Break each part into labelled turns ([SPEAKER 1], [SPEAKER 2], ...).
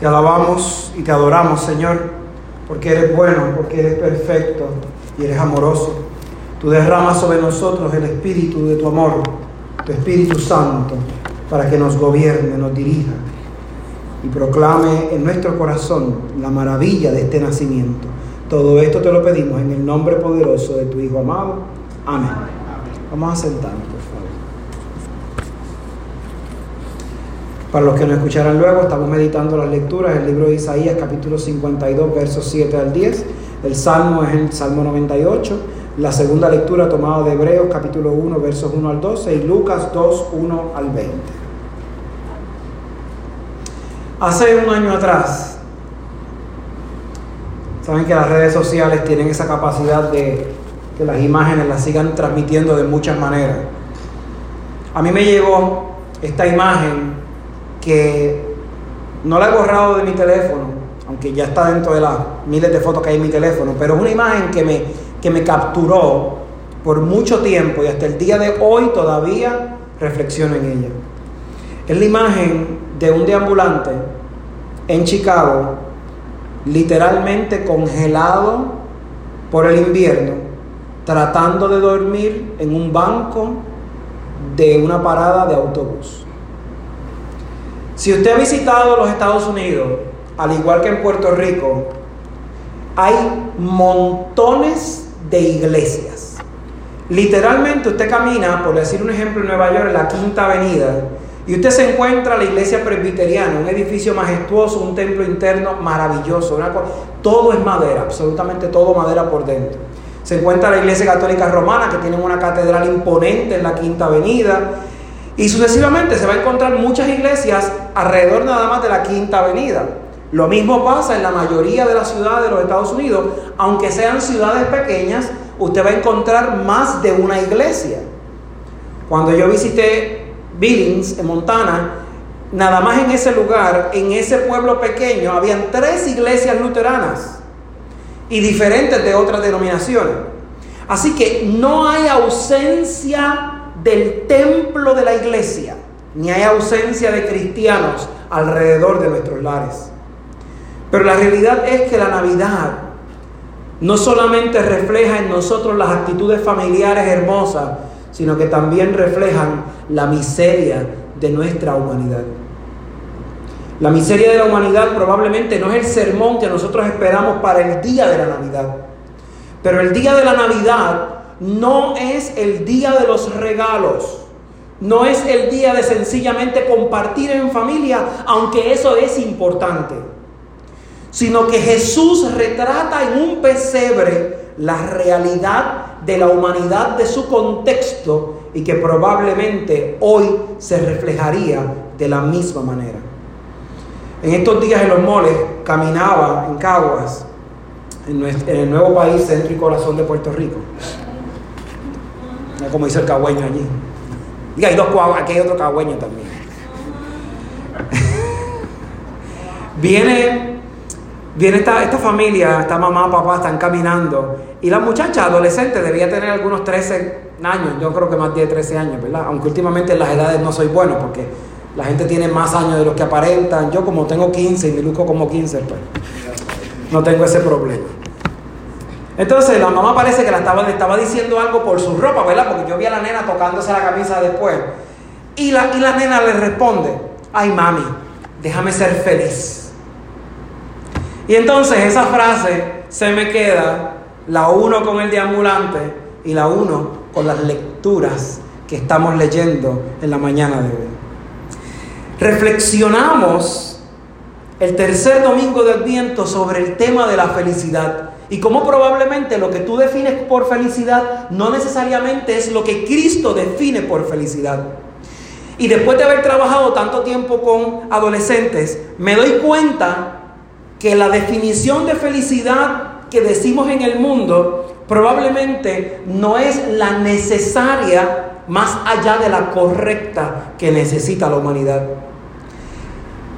[SPEAKER 1] Te alabamos y te adoramos, Señor, porque eres bueno, porque eres perfecto y eres amoroso. Tú derramas sobre nosotros el espíritu de tu amor, tu Espíritu Santo, para que nos gobierne, nos dirija y proclame en nuestro corazón la maravilla de este nacimiento. Todo esto te lo pedimos en el nombre poderoso de tu Hijo amado. Amén. Vamos a sentarnos, por favor. Para los que nos escucharán luego, estamos meditando las lecturas del libro de Isaías, capítulo 52, versos 7 al 10. El salmo es el Salmo 98. La segunda lectura tomada de Hebreos, capítulo 1, versos 1 al 12. Y Lucas 2, 1 al 20. Hace un año atrás, saben que las redes sociales tienen esa capacidad de que las imágenes las sigan transmitiendo de muchas maneras. A mí me llegó esta imagen que no la he borrado de mi teléfono, aunque ya está dentro de las miles de fotos que hay en mi teléfono, pero es una imagen que me, que me capturó por mucho tiempo y hasta el día de hoy todavía reflexiono en ella. Es la imagen de un deambulante en Chicago, literalmente congelado por el invierno, tratando de dormir en un banco de una parada de autobús. Si usted ha visitado los Estados Unidos, al igual que en Puerto Rico, hay montones de iglesias. Literalmente usted camina, por decir un ejemplo, en Nueva York, en la Quinta Avenida, y usted se encuentra la iglesia presbiteriana, un edificio majestuoso, un templo interno maravilloso, todo es madera, absolutamente todo madera por dentro. Se encuentra la iglesia católica romana, que tiene una catedral imponente en la Quinta Avenida, y sucesivamente se va a encontrar muchas iglesias alrededor nada más de la Quinta Avenida. Lo mismo pasa en la mayoría de las ciudades de los Estados Unidos. Aunque sean ciudades pequeñas, usted va a encontrar más de una iglesia. Cuando yo visité Billings, en Montana, nada más en ese lugar, en ese pueblo pequeño, habían tres iglesias luteranas y diferentes de otras denominaciones. Así que no hay ausencia del templo de la iglesia, ni hay ausencia de cristianos alrededor de nuestros lares. Pero la realidad es que la Navidad no solamente refleja en nosotros las actitudes familiares hermosas, sino que también reflejan la miseria de nuestra humanidad. La miseria de la humanidad probablemente no es el sermón que nosotros esperamos para el día de la Navidad, pero el día de la Navidad no es el día de los regalos. No es el día de sencillamente compartir en familia, aunque eso es importante. Sino que Jesús retrata en un pesebre la realidad de la humanidad de su contexto y que probablemente hoy se reflejaría de la misma manera. En estos días en los moles caminaba en Caguas, en, el nuevo país, centro y corazón de Puerto Rico como dice el cagüeño allí. Y hay dos aquí hay otro cagüeño también. viene viene esta, esta familia, esta mamá, papá, están caminando. Y la muchacha adolescente debía tener algunos 13 años, yo creo que más de 13 años, ¿verdad? Aunque últimamente en las edades no soy bueno porque la gente tiene más años de los que aparentan. Yo como tengo 15 y me luzco como 15, pues no tengo ese problema. Entonces la mamá parece que la le estaba diciendo algo por su ropa, ¿verdad? Porque yo vi a la nena tocándose la camisa después. Y la, y la nena le responde, ay mami, déjame ser feliz. Y entonces esa frase se me queda, la uno con el deambulante y la uno con las lecturas que estamos leyendo en la mañana de hoy. Reflexionamos el tercer domingo del viento sobre el tema de la felicidad. Y como probablemente lo que tú defines por felicidad no necesariamente es lo que Cristo define por felicidad. Y después de haber trabajado tanto tiempo con adolescentes, me doy cuenta que la definición de felicidad que decimos en el mundo probablemente no es la necesaria más allá de la correcta que necesita la humanidad.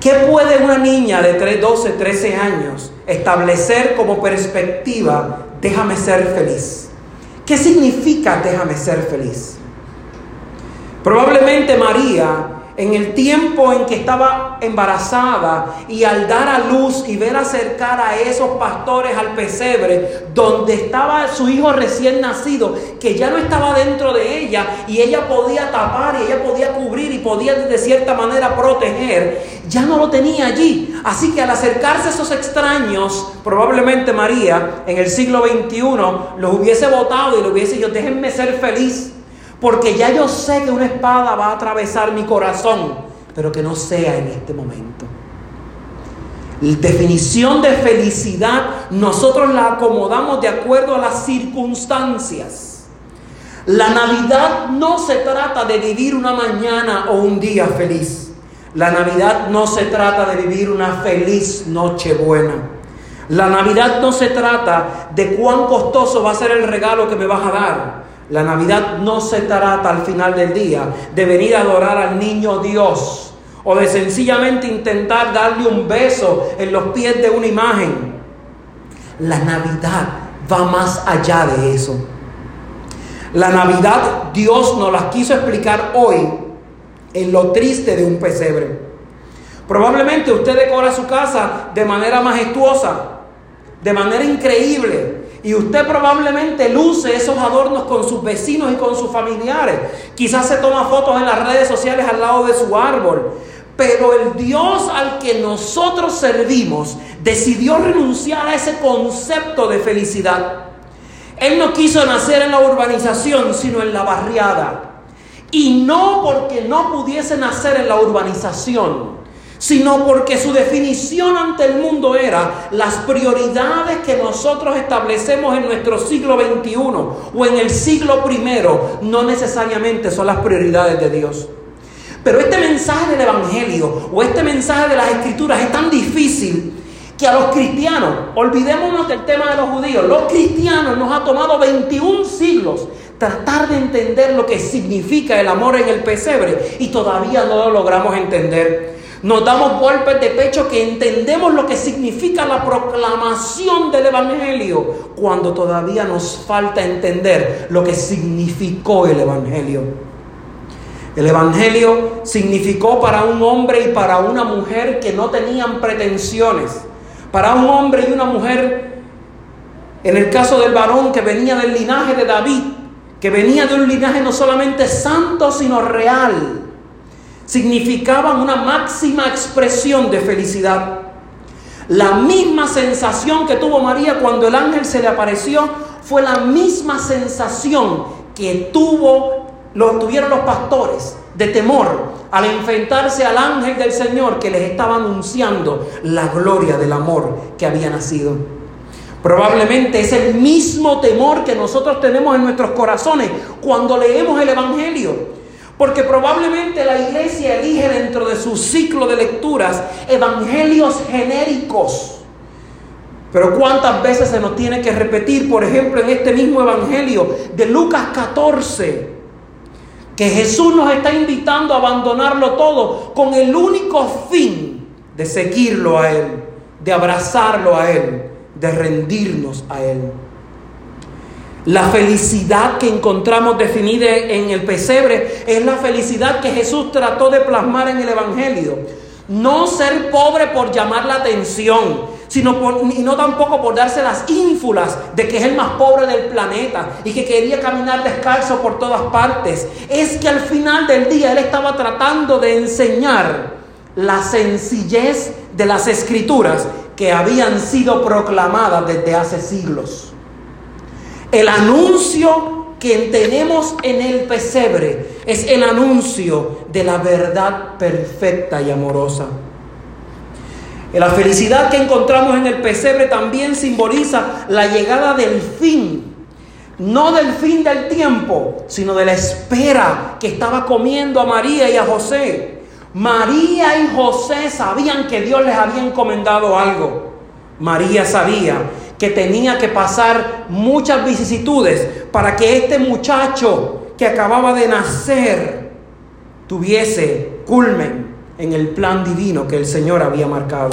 [SPEAKER 1] ¿Qué puede una niña de 3, 12, 13 años establecer como perspectiva, déjame ser feliz? ¿Qué significa déjame ser feliz? Probablemente María en el tiempo en que estaba embarazada y al dar a luz y ver acercar a esos pastores al pesebre donde estaba su hijo recién nacido, que ya no estaba dentro de ella y ella podía tapar y ella podía cubrir y podía de cierta manera proteger, ya no lo tenía allí. Así que al acercarse a esos extraños, probablemente María en el siglo XXI los hubiese votado y le hubiese dicho, déjenme ser feliz porque ya yo sé que una espada va a atravesar mi corazón, pero que no sea en este momento. La definición de felicidad nosotros la acomodamos de acuerdo a las circunstancias. La Navidad no se trata de vivir una mañana o un día feliz. La Navidad no se trata de vivir una feliz noche buena. La Navidad no se trata de cuán costoso va a ser el regalo que me vas a dar. La Navidad no se trata al final del día de venir a adorar al niño Dios o de sencillamente intentar darle un beso en los pies de una imagen. La Navidad va más allá de eso. La Navidad Dios nos la quiso explicar hoy en lo triste de un pesebre. Probablemente usted decora su casa de manera majestuosa, de manera increíble, y usted probablemente luce esos adornos con sus vecinos y con sus familiares. Quizás se toma fotos en las redes sociales al lado de su árbol. Pero el Dios al que nosotros servimos decidió renunciar a ese concepto de felicidad. Él no quiso nacer en la urbanización, sino en la barriada. Y no porque no pudiese nacer en la urbanización, sino porque su definición ante el mundo era las prioridades que nosotros establecemos en nuestro siglo XXI o en el siglo I, no necesariamente son las prioridades de Dios. Pero este mensaje del Evangelio o este mensaje de las Escrituras es tan difícil que a los cristianos, olvidémonos del tema de los judíos, los cristianos nos ha tomado 21 siglos tratar de entender lo que significa el amor en el pesebre y todavía no lo logramos entender. Nos damos golpes de pecho que entendemos lo que significa la proclamación del Evangelio cuando todavía nos falta entender lo que significó el Evangelio. El Evangelio significó para un hombre y para una mujer que no tenían pretensiones. Para un hombre y una mujer, en el caso del varón que venía del linaje de David, que venía de un linaje no solamente santo, sino real significaban una máxima expresión de felicidad. La misma sensación que tuvo María cuando el ángel se le apareció fue la misma sensación que tuvo, lo tuvieron los pastores de temor al enfrentarse al ángel del Señor que les estaba anunciando la gloria del amor que había nacido. Probablemente es el mismo temor que nosotros tenemos en nuestros corazones cuando leemos el Evangelio. Porque probablemente la iglesia elige dentro de su ciclo de lecturas evangelios genéricos. Pero cuántas veces se nos tiene que repetir, por ejemplo, en este mismo evangelio de Lucas 14, que Jesús nos está invitando a abandonarlo todo con el único fin de seguirlo a Él, de abrazarlo a Él, de rendirnos a Él. La felicidad que encontramos definida en el pesebre es la felicidad que Jesús trató de plasmar en el Evangelio. No ser pobre por llamar la atención, sino y no tampoco por darse las ínfulas de que es el más pobre del planeta y que quería caminar descalzo por todas partes. Es que al final del día él estaba tratando de enseñar la sencillez de las escrituras que habían sido proclamadas desde hace siglos. El anuncio que tenemos en el pesebre es el anuncio de la verdad perfecta y amorosa. La felicidad que encontramos en el pesebre también simboliza la llegada del fin, no del fin del tiempo, sino de la espera que estaba comiendo a María y a José. María y José sabían que Dios les había encomendado algo. María sabía que tenía que pasar muchas vicisitudes para que este muchacho que acababa de nacer tuviese culmen en el plan divino que el Señor había marcado.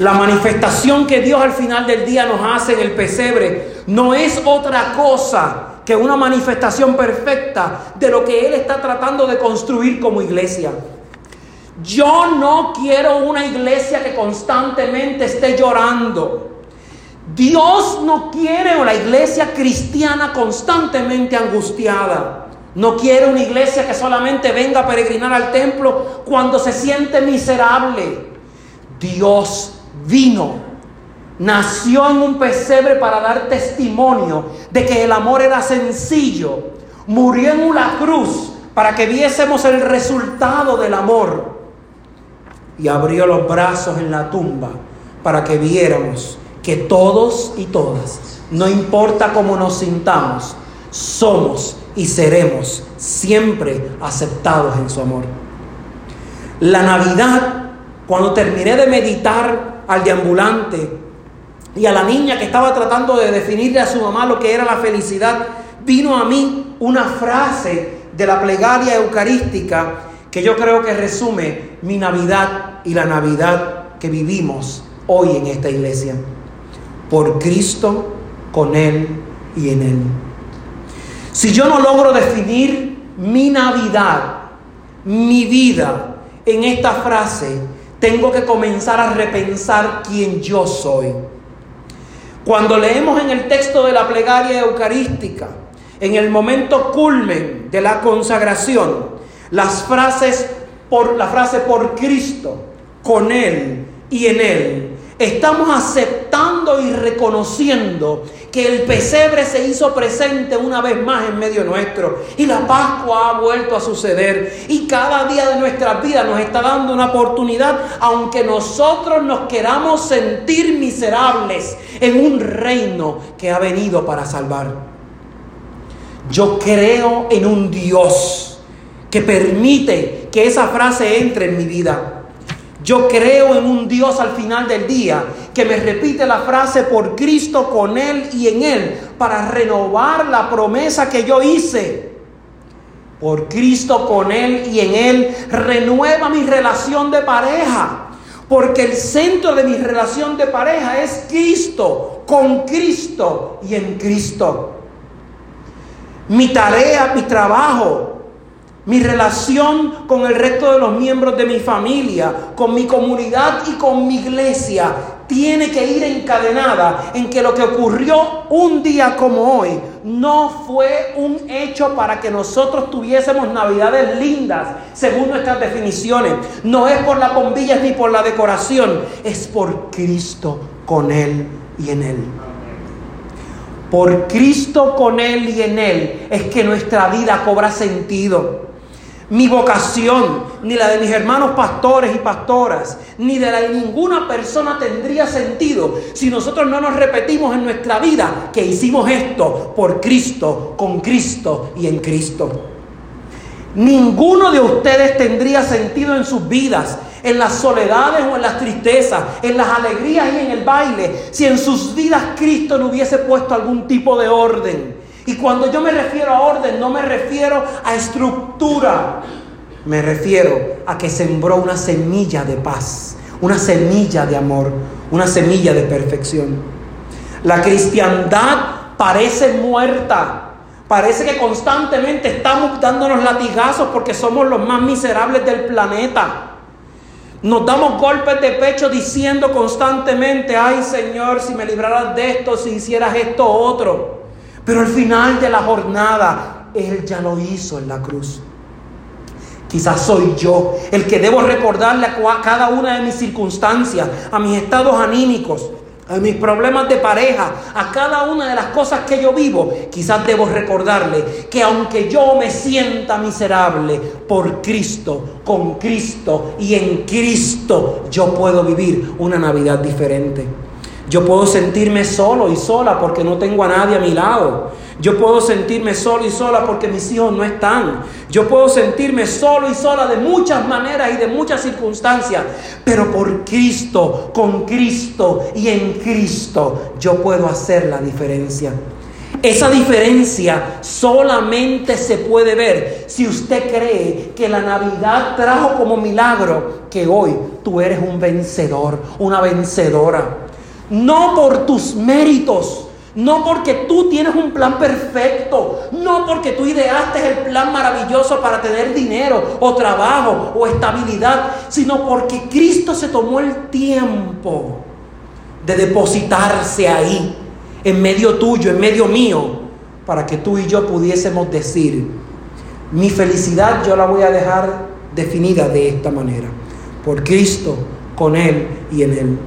[SPEAKER 1] La manifestación que Dios al final del día nos hace en el pesebre no es otra cosa que una manifestación perfecta de lo que Él está tratando de construir como iglesia. Yo no quiero una iglesia que constantemente esté llorando. Dios no quiere una iglesia cristiana constantemente angustiada. No quiere una iglesia que solamente venga a peregrinar al templo cuando se siente miserable. Dios vino, nació en un pesebre para dar testimonio de que el amor era sencillo. Murió en una cruz para que viésemos el resultado del amor. Y abrió los brazos en la tumba para que viéramos que todos y todas, no importa cómo nos sintamos, somos y seremos siempre aceptados en su amor. La Navidad, cuando terminé de meditar al deambulante y a la niña que estaba tratando de definirle a su mamá lo que era la felicidad, vino a mí una frase de la plegaria eucarística que yo creo que resume mi Navidad y la Navidad que vivimos hoy en esta iglesia por Cristo, con Él y en Él. Si yo no logro definir mi Navidad, mi vida en esta frase, tengo que comenzar a repensar quién yo soy. Cuando leemos en el texto de la plegaria eucarística, en el momento culmen de la consagración, las frases por la frase por Cristo, con él y en él estamos aceptando y reconociendo que el pesebre se hizo presente una vez más en medio nuestro y la Pascua ha vuelto a suceder y cada día de nuestra vida nos está dando una oportunidad, aunque nosotros nos queramos sentir miserables en un reino que ha venido para salvar. Yo creo en un Dios que permite que esa frase entre en mi vida. Yo creo en un Dios al final del día que me repite la frase por Cristo, con Él y en Él, para renovar la promesa que yo hice. Por Cristo, con Él y en Él, renueva mi relación de pareja. Porque el centro de mi relación de pareja es Cristo, con Cristo y en Cristo. Mi tarea, mi trabajo, mi relación con el resto de los miembros de mi familia, con mi comunidad y con mi iglesia tiene que ir encadenada en que lo que ocurrió un día como hoy no fue un hecho para que nosotros tuviésemos navidades lindas, según nuestras definiciones. No es por las bombillas ni por la decoración, es por Cristo con Él y en Él. Por Cristo con Él y en Él es que nuestra vida cobra sentido mi vocación, ni la de mis hermanos pastores y pastoras, ni de la de ninguna persona tendría sentido si nosotros no nos repetimos en nuestra vida que hicimos esto por Cristo, con Cristo y en Cristo. Ninguno de ustedes tendría sentido en sus vidas, en las soledades o en las tristezas, en las alegrías y en el baile, si en sus vidas Cristo no hubiese puesto algún tipo de orden. Y cuando yo me refiero a orden, no me refiero a estructura, me refiero a que sembró una semilla de paz, una semilla de amor, una semilla de perfección. La cristiandad parece muerta. Parece que constantemente estamos dándonos latigazos porque somos los más miserables del planeta. Nos damos golpes de pecho diciendo constantemente, ay Señor, si me libraras de esto, si hicieras esto otro. Pero al final de la jornada, Él ya lo hizo en la cruz. Quizás soy yo el que debo recordarle a cada una de mis circunstancias, a mis estados anímicos, a mis problemas de pareja, a cada una de las cosas que yo vivo. Quizás debo recordarle que aunque yo me sienta miserable, por Cristo, con Cristo y en Cristo, yo puedo vivir una Navidad diferente. Yo puedo sentirme solo y sola porque no tengo a nadie a mi lado. Yo puedo sentirme solo y sola porque mis hijos no están. Yo puedo sentirme solo y sola de muchas maneras y de muchas circunstancias. Pero por Cristo, con Cristo y en Cristo, yo puedo hacer la diferencia. Esa diferencia solamente se puede ver si usted cree que la Navidad trajo como milagro que hoy tú eres un vencedor, una vencedora no por tus méritos, No porque tú tienes un plan perfecto, no porque tú ideaste el plan maravilloso para tener dinero o trabajo o estabilidad, sino porque Cristo se tomó el tiempo de depositarse ahí, en medio tuyo, en medio mío, para que tú y yo pudiésemos decir, mi felicidad yo la voy a dejar definida de esta manera, por Cristo, con Él y en Él.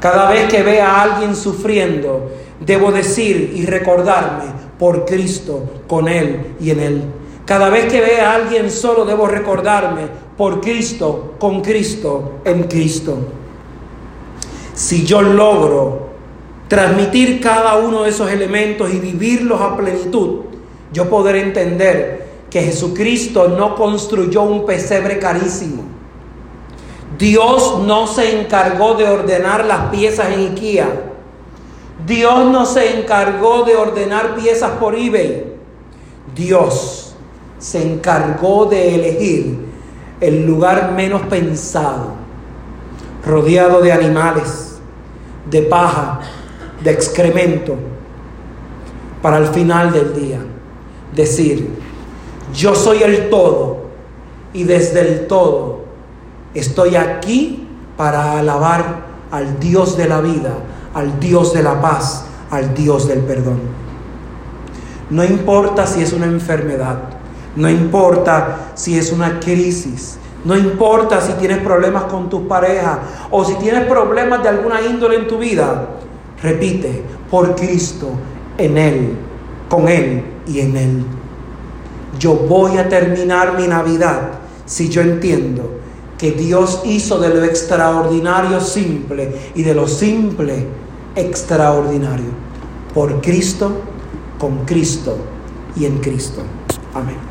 [SPEAKER 1] Cada vez que vea a alguien sufriendo, debo decir y recordarme por Cristo, con Él y en Él. Cada vez que vea a alguien solo, debo recordarme por Cristo, con Cristo, en Cristo. Si yo logro transmitir cada uno de esos elementos y vivirlos a plenitud, yo podré entender que Jesucristo no construyó un pesebre carísimo Dios no se encargó de ordenar las piezas en IKEA. Dios no se encargó de ordenar piezas por eBay. Dios se encargó de elegir el lugar menos pensado, rodeado de animales, de paja, de excremento, para el final del día decir, yo soy el todo y desde el todo Estoy aquí para alabar al Dios de la vida, al Dios de la paz, al Dios del perdón. No importa si es una enfermedad, no importa si es una crisis, no importa si tienes problemas con tu pareja o si tienes problemas de alguna índole en tu vida. Repite, por Cristo, en Él, con Él y en Él. Yo voy a terminar mi Navidad si yo entiendo que Dios hizo de lo extraordinario simple y de lo simple extraordinario. Por Cristo, con Cristo y en Cristo. Amén.